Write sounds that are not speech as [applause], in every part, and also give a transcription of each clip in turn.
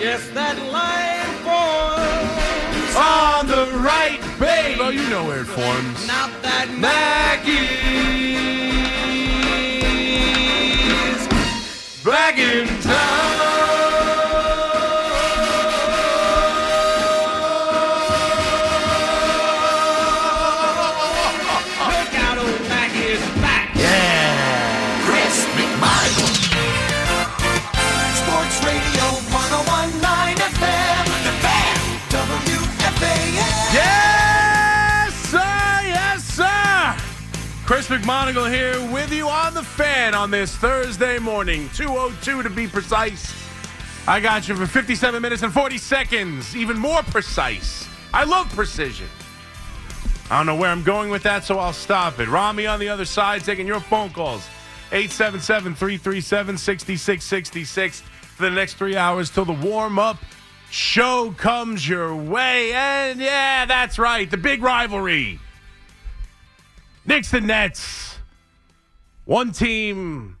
Yes, that line forms On the right, babe. Oh, you know where it forms. Not that Maggie's back in town. McMonagle here with you on the fan on this Thursday morning, 202 to be precise. I got you for 57 minutes and 40 seconds, even more precise. I love precision. I don't know where I'm going with that, so I'll stop it. Rami on the other side taking your phone calls. 877 337 6666 for the next three hours till the warm up show comes your way. And yeah, that's right, the big rivalry. Knicks and Nets. One team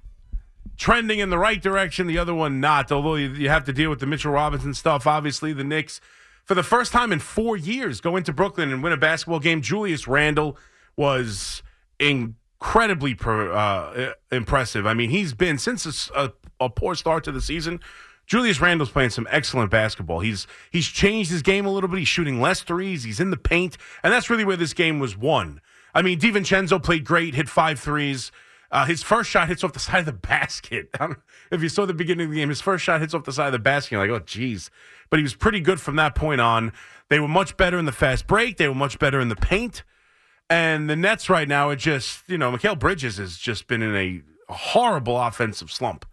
trending in the right direction, the other one not. Although you, have to deal with the Mitchell Robinson stuff. Obviously, the Knicks, for the first time in four years, go into Brooklyn and win a basketball game. Julius Randle was incredibly uh, impressive. I mean, he's been since a, a, a poor start to the season. Julius Randle's playing some excellent basketball. He's he's changed his game a little bit. He's shooting less threes. He's in the paint, and that's really where this game was won. I mean, DiVincenzo played great, hit five threes. Uh, his first shot hits off the [laughs] side of the basket. If you saw the beginning of the game, his first shot hits off the side of the basket. You're like, oh, geez. But he was pretty good from that point on. They were much better in the fast break. They were much better in the paint. And the Nets right now are just, you know, Mikal Bridges has just been in a horrible offensive slump.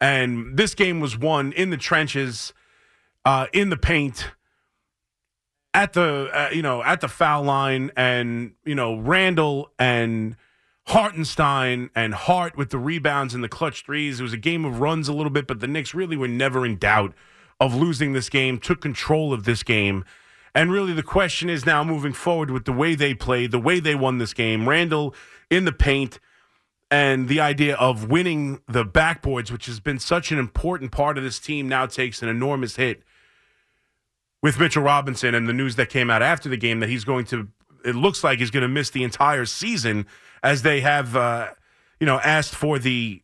And this game was won in the trenches, uh, in the paint, at the uh, you know at the foul line, and you know Randle and Hartenstein and Hart with the rebounds and the clutch threes. It was a game of runs a little bit, but the Knicks really were never in doubt of losing this game. Took control of this game. And really, the question is now moving forward with the way they played, the way they won this game. Randle in the paint, and the idea of winning the backboards, which has been such an important part of this team, now takes an enormous hit with Mitchell Robinson and the news that came out after the game that he's going to, it looks like he's going to miss the entire season as they have, uh, you know, asked for the,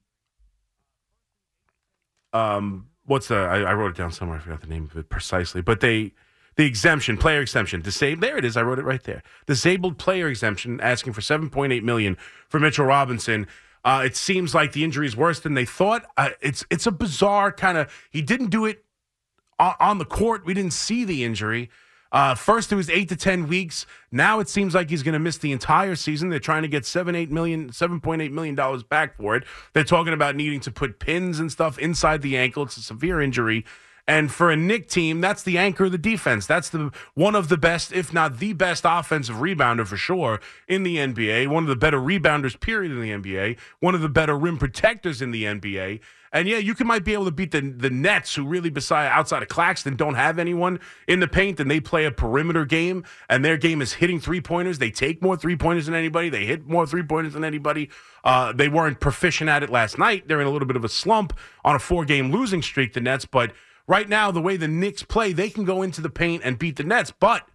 um, what's the, I, I wrote it down somewhere. I forgot the name of it precisely, but they, the exemption, player exemption, disabled. There it is. I wrote it right there. Disabled player exemption, asking for 7.8 million for Mitchell Robinson. Uh, it seems like the injury is worse than they thought. Uh, it's it's a bizarre kind of. He didn't do it on, the court. We didn't see the injury. Uh, first, it was eight to ten weeks. Now it seems like he's going to miss the entire season. They're trying to get seven, eight million, seven point eight million dollars back for it. They're talking about needing to put pins and stuff inside the ankle. It's a severe injury. And for a Knick team, that's the anchor of the defense. That's the one of the best, if not the best, offensive rebounder for sure in the NBA. One of the better rebounders, period, in the NBA. One of the better rim protectors in the NBA. And yeah, you can might be able to beat the the Nets, who really, beside outside of Claxton, don't have anyone in the paint, and they play a perimeter game, and their game is hitting three pointers. They take more three pointers than anybody. They hit more three pointers than anybody. Uh, they weren't proficient at it last night. They're in a little bit of a slump on a four game losing streak. The Nets, but right now, the way the Knicks play, they can go into the paint and beat the Nets, but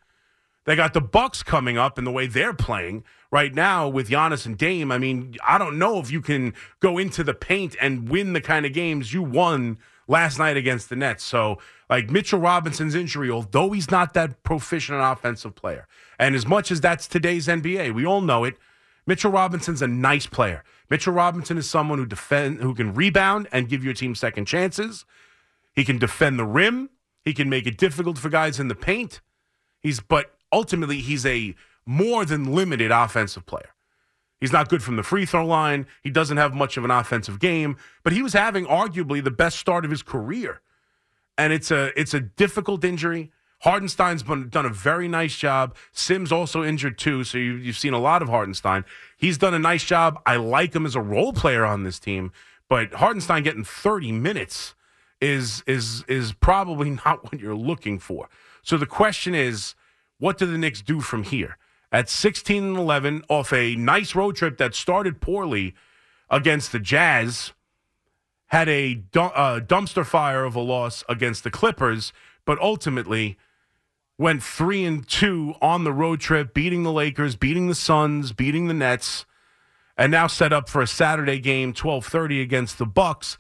they got the Bucks coming up and the way they're playing right now with Giannis and Dame. I mean, I don't know if you can go into the paint and win the kind of games you won last night against the Nets. So, like Mitchell Robinson's injury, although he's not that proficient an offensive player, and as much as that's today's NBA, we all know it. Mitchell Robinson's a nice player. Mitchell Robinson is someone who defend, who can rebound and give your team second chances. He can defend the rim. He can make it difficult for guys in the paint. He's but ultimately he's a more than limited offensive player. He's not good from the free throw line. He doesn't have much of an offensive game, but he was having arguably the best start of his career. And it's a it's a difficult injury. Hartenstein's been, done a very nice job. Sims also injured too, so you, you've seen a lot of Hartenstein. He's done a nice job. I like him as a role player on this team, but Hartenstein getting 30 minutes is is is probably [laughs] not what you're looking for. So the question is, what do the Knicks do from here? At 16 and 11, off a nice road trip that started poorly against the Jazz, had a uh, dumpster fire of a loss against the Clippers, but ultimately went three and two on the road trip, beating the Lakers, beating the Suns, beating the Nets, and now set up for a Saturday game, twelve thirty against the Bucks.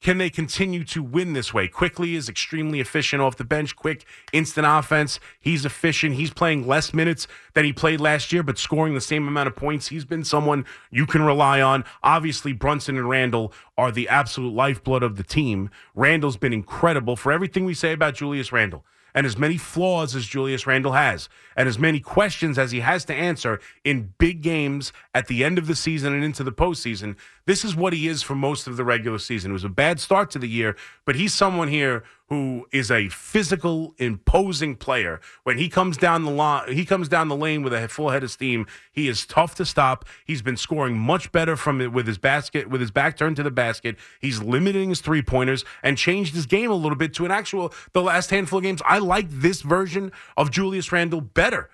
Can they continue to win this way? Quickley is extremely efficient off the bench, quick, instant offense. He's efficient. He's playing less minutes than he played last year, but scoring the same amount of points. He's been someone you can rely on. Obviously, Brunson and Randle are the absolute lifeblood of the team. Randle's been incredible for everything we say about Julius Randle and as many flaws as Julius Randle has, and as many questions as he has to answer in big games at the end of the season and into the postseason, this is what he is for most of the regular season. It was a bad start to the year, but he's someone here who is a physical, imposing player. When he comes down the line, he comes down the lane with a full head of steam. He is tough to stop. He's been scoring much better from it with his basket, with his back turned to the basket. He's limiting his three pointers and changed his game a little bit to an actual. The last handful of games, I like this version of Julius Randle better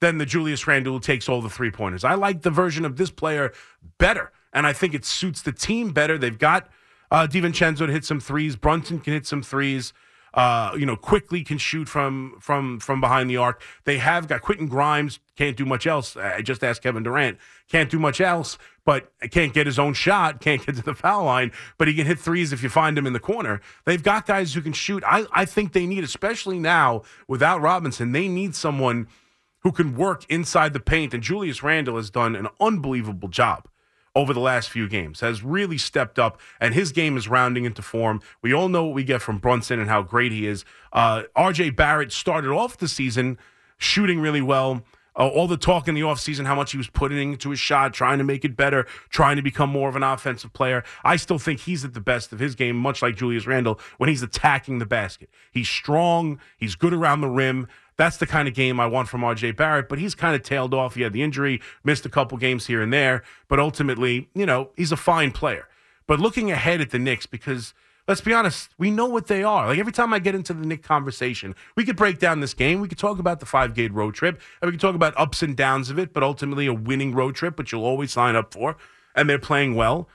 than the Julius Randle who takes all the three pointers. I like the version of this player better, and I think it suits the team better. They've got uh, DiVincenzo to hit some threes. Brunson can hit some threes. Uh, you know, Quickley can shoot from from from behind the arc. They have got Quentin Grimes can't do much else. I just asked Kevin Durant can't do much else, but can't get his own shot, [laughs] can't get to the foul line, but he can hit threes if you find him in the corner. They've got guys who can shoot. I I think they need, especially now without Robinson, they need someone who can work inside the paint. And Julius Randle has done an unbelievable job over the last few games, has really stepped up, and his game is rounding into form. We all know what we get from Brunson and how great he is. Uh, RJ Barrett started off the season shooting really well. Uh, all the talk in the offseason, how much he was putting into his shot, trying to make it better, trying to become more of an offensive player. I still think he's at the best of his game, much like Julius Randle, when he's attacking the basket. He's strong, he's good around the rim. That's the kind of game I want from RJ Barrett, but he's kind of tailed off. He had the injury, missed a couple games here and there, but ultimately, you know, he's a fine player. But looking ahead at the Knicks, because let's be honest, we know what they are. Like every time I get into the Knicks conversation, we could break down this game. We could talk about the five gate road trip, and we could talk about ups and downs of it, but ultimately a winning road trip, which you'll always sign up for, and they're playing well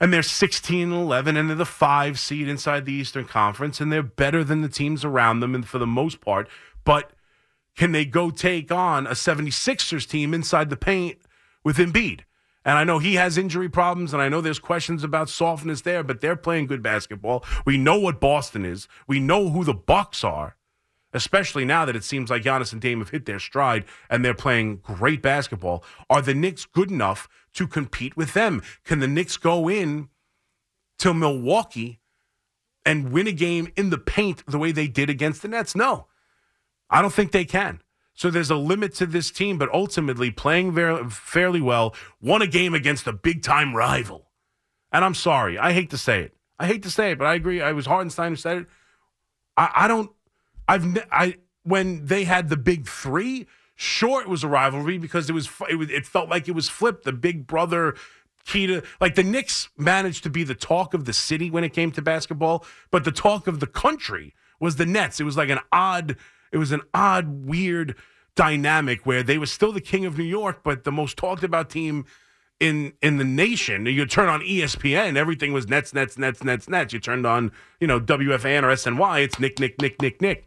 and they're 16 and 11 and they're the five seed inside the eastern conference and they're better than the teams around them and for the most part. But can they go take on a 76ers team inside the paint with Embiid? And I know he has injury problems and I know there's questions about softness there but they're playing good basketball. We know what Boston is. We know who the Bucks are especially now that it seems like Giannis and Dame have hit their stride and they're playing great basketball. Are the Knicks good enough to compete with them? Can the Knicks go in to Milwaukee and win a game in the paint the way they did against the Nets? No, I don't think they can. So there's a limit to this team, but ultimately playing very, fairly well, won a game against a big time rival. And I'm sorry, I hate to say it. I hate to say it, but I agree. I was Hartenstein who said it. I, I don't I've I when they had the big three, sure it was a rivalry because it was it, it felt like it was flipped. The big brother key to like the Knicks managed to be the talk of the city when it came to basketball, but the talk of the country was the Nets. It was like an odd, it was an odd, weird dynamic where they were still the king of New York, but the most talked about team in in the nation. You turn on ESPN, everything was Nets, Nets, Nets, Nets, Nets. You turned on, you know, WFAN or SNY, it's Knick, Knick, Knick, Knick, Knick.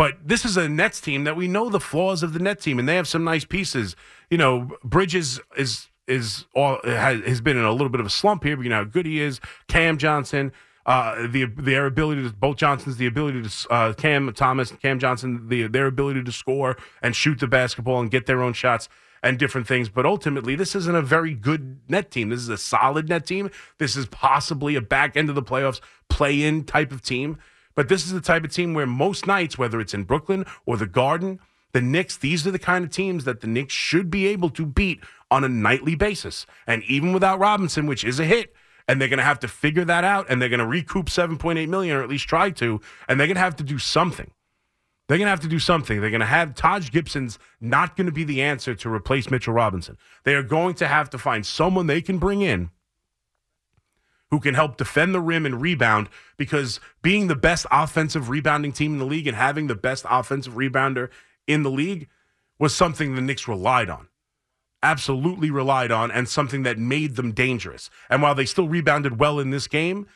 But this is a Nets team that we know the flaws of the Nets team, and they have some nice pieces. You know, Bridges is is all has, has been in a little bit of a slump here, but you know how good he is. Cam Johnson, uh, the their ability to both Johnsons, the ability to uh, Cam Thomas, Cam Johnson, the their ability to score and shoot the basketball and get their own shots and different things. But ultimately, this isn't a very good net team. This is a solid net team. This is possibly a back end of the playoffs play in type of team. But this is the type of team where most nights, whether it's in Brooklyn or the Garden, the Knicks, these are the kind of teams that the Knicks should be able to beat on a nightly basis. And even without Robinson, which is a hit, and they're going to have to figure that out, and they're going to recoup 7.8 million, or at least try to, and they're going to have to do something. They're going to have to do something. They're going to have Taj Gibson's not going to be the answer to replace Mitchell Robinson. They are going to have to find someone they can bring in who can help defend the rim and rebound because being the best offensive rebounding team in the league and having the best offensive rebounder in the league was something the Knicks relied on. absolutely relied on and something that made them dangerous. And while they still rebounded well in this game,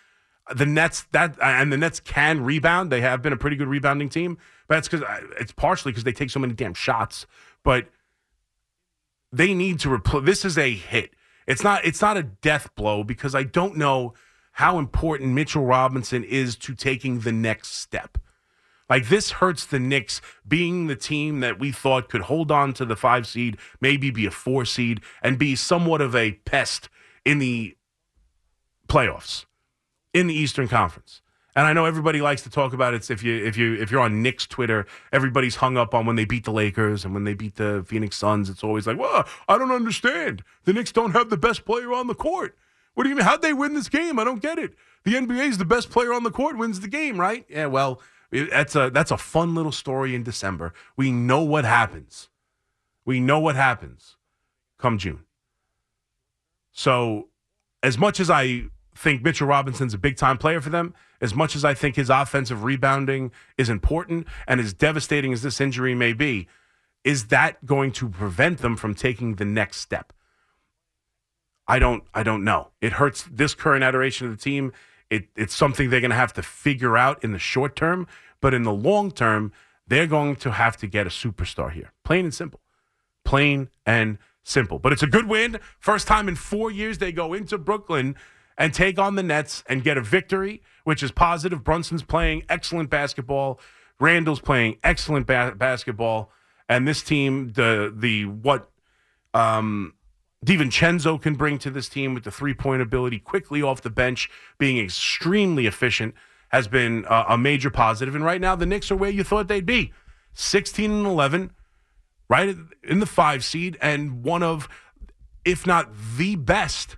the Nets that and the Nets can rebound. They have been a pretty good rebounding team, but that's because uh, it's partially because they take so many damn shots. But they need to replace. This is a hit. It's not. It's not a death blow because I don't know how important Mitchell Robinson is to taking the next step. Like this hurts the Knicks being the team that we thought could hold on to the five seed, maybe be a four seed, and be somewhat of a pest in the playoffs in the Eastern Conference. And I know everybody likes to talk about it. If you if you if you're on Knicks Twitter, everybody's hung up on when they beat the Lakers and when they beat the Phoenix Suns. It's always like, well, I don't understand. The Knicks don't have the best player on the court. What do you mean? How'd they win this game? I don't get it. The NBA is the best player on the court wins the game, right? Yeah, well, that's a that's a fun little story in December. We know what happens. We know what happens come June. So, as much as I think Mitchell Robinson's a big time player for them, as much as I think his offensive rebounding is important and as devastating as this injury may be, is that going to prevent them from taking the next step? I don't I don't know. It hurts this current iteration of the team. It, it's something they're going to have to figure out in the short term, but in the long term, they're going to have to get a superstar here. Plain and simple. Plain and simple. But it's a good win. First time in 4 years they go into Brooklyn and take on the Nets and get a victory, which is positive. Brunson's playing excellent basketball. Randle's playing excellent ba- basketball, and this team, the the what um, DiVincenzo can bring to this team with the three point ability Quickley off the bench, being extremely efficient, has been uh, a major positive. And right now, the Knicks are where you thought they'd be 16 and 11, right in the five seed, and one of, if not the best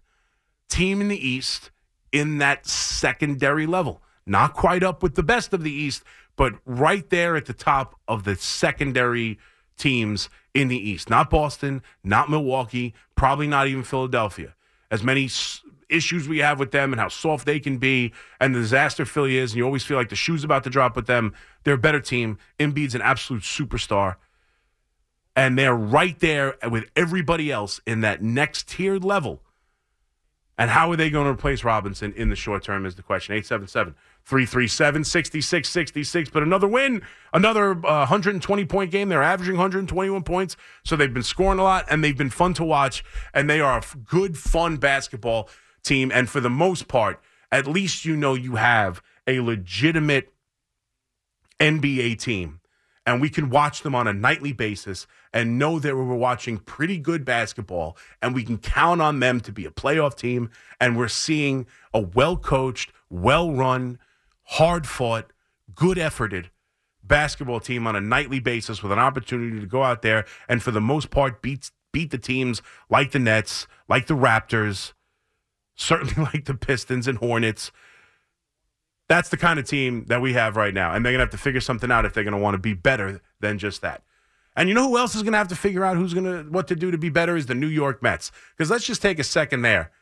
team in the East in that secondary level. Not quite up with the best of the East, but right there at the top of the secondary teams in the East. Not Boston, not Milwaukee, probably not even Philadelphia. As many issues we have with them and how soft they can be and the disaster Philly is, and you always feel like the shoe's about to drop with them, they're a better team. Embiid's an absolute superstar. And they're right there with everybody else in that next tiered level. And how are they going to replace Robinson in the short term is the question. 877 337 6666. But another win, another uh, 120 point game. They're averaging 121 points. So they've been scoring a lot and they've been fun to watch. And they are a good, fun basketball team. And for the most part, at least you know you have a legitimate NBA team and we can watch them on a nightly basis and know that we're watching pretty good basketball and we can count on them to be a playoff team and we're seeing a well-coached, well-run, hard-fought, good efforted basketball team on a nightly basis with an opportunity to go out there and for the most part beat beat the teams like the Nets, like the Raptors, certainly [laughs] like the Pistons and Hornets. That's the kind of team that we have right now. And they're going to have to figure something out if they're going to want to be better than just that. And you know who else is going to have to figure out who's going to what to do to be better is the New York Mets. Because let's just take a second there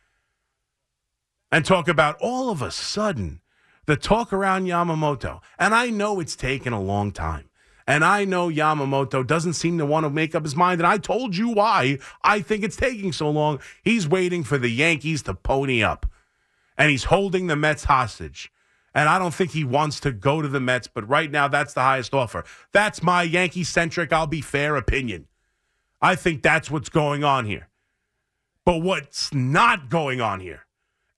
and talk about all of a sudden the talk around Yamamoto. And I know it's taken a long time. And I know Yamamoto doesn't seem to want to make up his mind. And I told you why I think it's taking so long. He's waiting for the Yankees to pony up. And he's holding the Mets hostage. And I don't think he wants to go to the Mets, but right now that's the highest offer. That's my Yankee centric, I'll be fair opinion. I think that's what's going on here. But what's not going on here,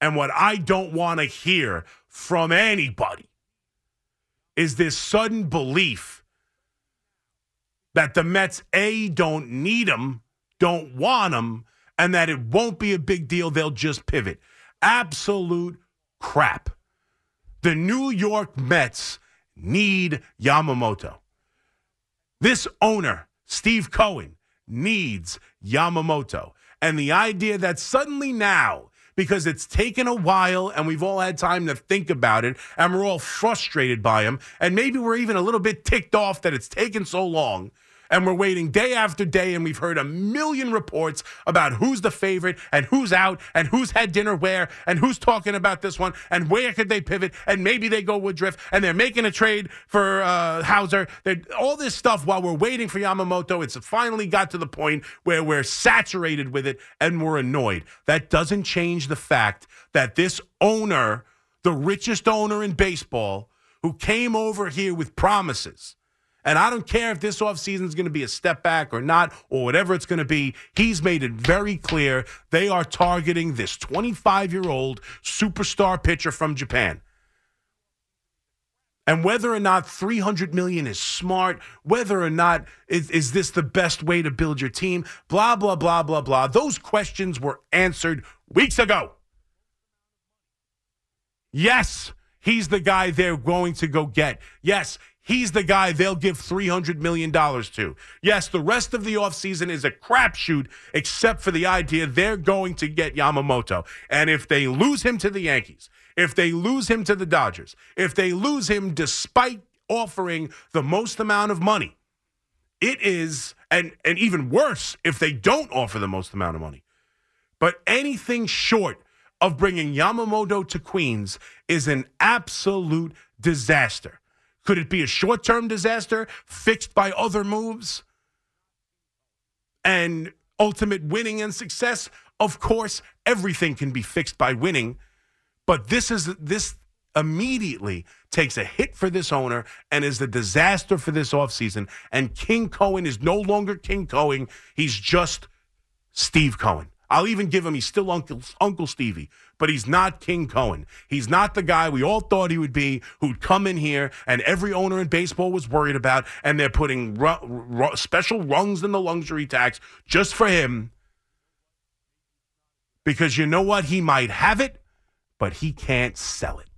and what I don't want to hear from anybody, is this sudden belief that the Mets, A, don't need him, don't want him, and that it won't be a big deal. They'll just pivot. Absolute crap. The New York Mets need Yamamoto. This owner, Steve Cohen, needs Yamamoto. And the idea that suddenly now, because it's taken a while and we've all had time to think about it and we're all frustrated by him, and maybe we're even a little bit ticked off that it's taken so long, And we're waiting day after day, and we've heard a million reports about who's the favorite and who's out and who's had dinner where and who's talking about this one and where could they pivot and maybe they go Woodruff and they're making a trade for uh, Hauser. They're, all this stuff while we're waiting for Yamamoto. It's finally got to the point where we're saturated with it and we're annoyed. That doesn't change the fact that this owner, the richest owner in baseball, who came over here with promises and I don't care if this offseason is going to be a step back or not, or whatever it's going to be. He's made it very clear they are targeting this 25 year old superstar pitcher from Japan. And whether or not 300 million is smart, whether or not is, is this the best way to build your team, blah, blah, blah, blah, blah. Those questions were answered weeks ago. Yes, he's the guy they're going to go get. Yes, He's the guy they'll give $300 million to. Yes, the rest of the offseason is a crapshoot, except for the idea they're going to get Yamamoto. And if they lose him to the Yankees, if they lose him to the Dodgers, if they lose him despite offering the most amount of money, it is, and, and even worse if they don't offer the most amount of money. But anything short of bringing Yamamoto to Queens is an absolute disaster. Could it be a short term disaster fixed by other moves? And ultimate winning and success? Of course, everything can be fixed by winning, but this is this immediately takes a hit for this owner and is a disaster for this offseason. And King Cohen is no longer King Cohen. He's just Steve Cohen. I'll even give him, he's still Uncle, Uncle Stevie, but he's not King Cohen. He's not the guy we all thought he would be who'd come in here and every owner in baseball was worried about, and they're putting ru- ru- special rungs in the luxury tax just for him. Because you know what? He might have it, but he can't sell it.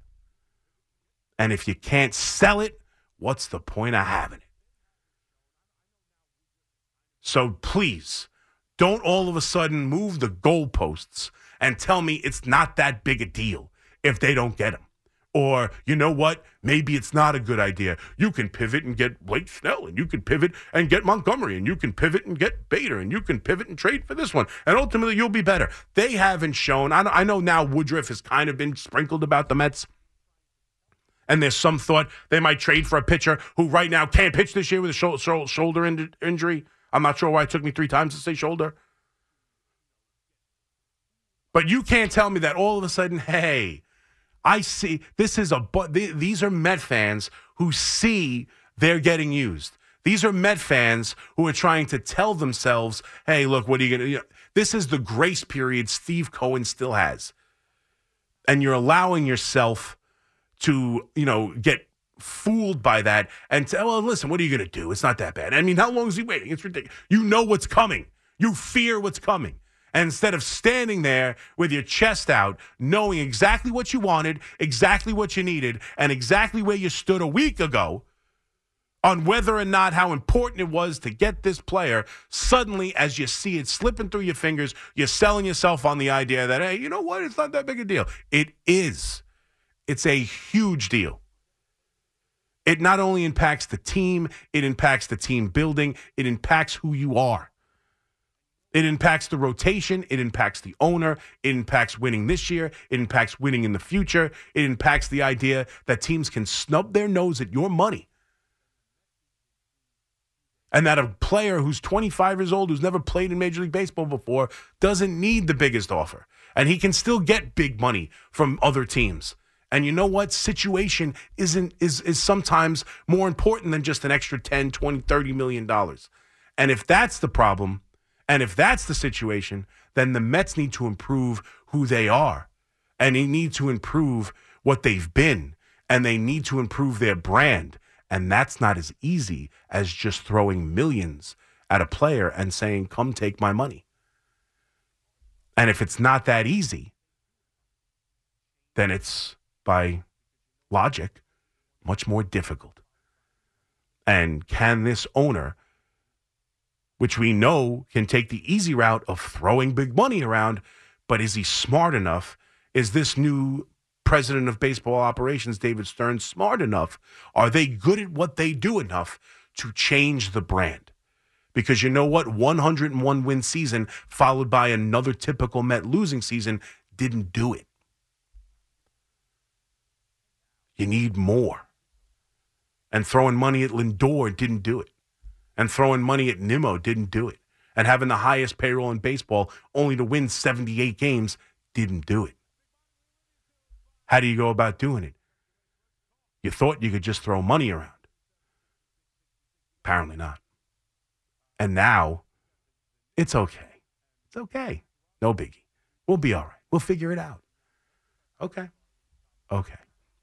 And if you can't sell it, what's the point of having it? So please, don't all of a sudden move the goalposts and tell me it's not that big a deal if they don't get him. Or, you know what? Maybe it's not a good idea. You can pivot and get Blake Snell, and you can pivot and get Montgomery, and you can pivot and get Bader, and you can pivot and trade for this one. And ultimately, you'll be better. They haven't shown. I know, I know now Woodruff has kind of been sprinkled about the Mets. And there's some thought they might trade for a pitcher who right now can't pitch this year with a shoulder injury. I'm not sure why it took me three times to say shoulder. But you can't tell me that all of a sudden, hey, I see this is a but these are Met fans who see they're getting used. These are Met fans who are trying to tell themselves, hey, look, what are you going to This is the grace period Steve Cohen still has. And you're allowing yourself to, you know, get fooled by that and say, well, listen, what are you going to do? It's not that bad. I mean, how long is he waiting? It's ridiculous. You know what's coming. You fear what's coming. And instead of standing there with your chest out, knowing exactly what you wanted, exactly what you needed, and exactly where you stood a week ago on whether or not how important it was to get this player, suddenly, as you see it slipping through your fingers, you're selling yourself on the idea that, hey, you know what? It's not that big a deal. It is. It's a huge deal. It not only impacts the team, it impacts the team building, it impacts who you are. It impacts the rotation. It impacts the owner. It impacts winning this year. It impacts winning in the future. It impacts the idea that teams can snub their nose at your money. And that a player who's 25 years old, who's never played in Major League Baseball before, doesn't need the biggest offer. And he can still get big money from other teams. And you know what? Situation isn't is is sometimes more important than just an extra 10, 20, 30 million dollars. And if that's the problem, and if that's the situation, then the Mets need to improve who they are. And they need to improve what they've been. And they need to improve their brand. And that's not as easy as just throwing millions at a player and saying, come take my money. And if it's not that easy, then it's by logic much more difficult. And can this owner which we know can take the easy route of throwing big money around. But is he smart enough? Is this new president of baseball operations, David Stearns, smart enough? Are they good at what they do enough to change the brand? Because you know what? 101 win season followed by another typical Met losing season didn't do it. You need more. And throwing money at Lindor didn't do it. And throwing money at Nimmo didn't do it. And having the highest payroll in baseball only to win 78 games didn't do it. How do you go about doing it? You thought you could just throw money around. Apparently not. And now it's okay. It's okay. No biggie. We'll be all right. We'll figure it out. Okay. Okay.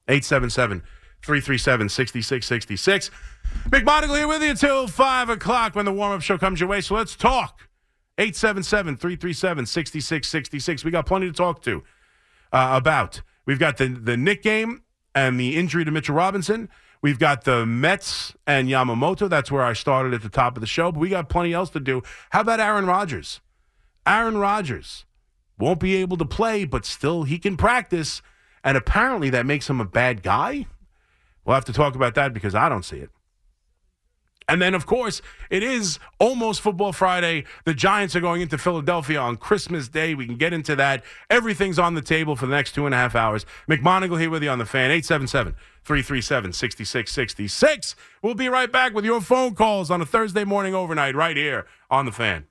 877 337 6666. McMonagle here with you until 5 o'clock when the warm up show comes your way. So let's talk. 877 337 6666. We got plenty to talk to uh, about. We've got the, the Knick game and the injury to Mitchell Robinson. We've got the Mets and Yamamoto. That's where I started at the top of the show, but we got plenty else to do. How about Aaron Rodgers? Aaron Rodgers won't be able to play, but still he can practice. And apparently that makes him a bad guy. We'll have to talk about that because I don't see it. And then, of course, it is almost Football Friday. The Giants are going into Philadelphia on Christmas Day. We can get into that. Everything's on the table for the next two and a half hours. McMonagle here with you on the fan, 877 337 6666. We'll be right back with your phone calls on a Thursday morning overnight right here on the fan.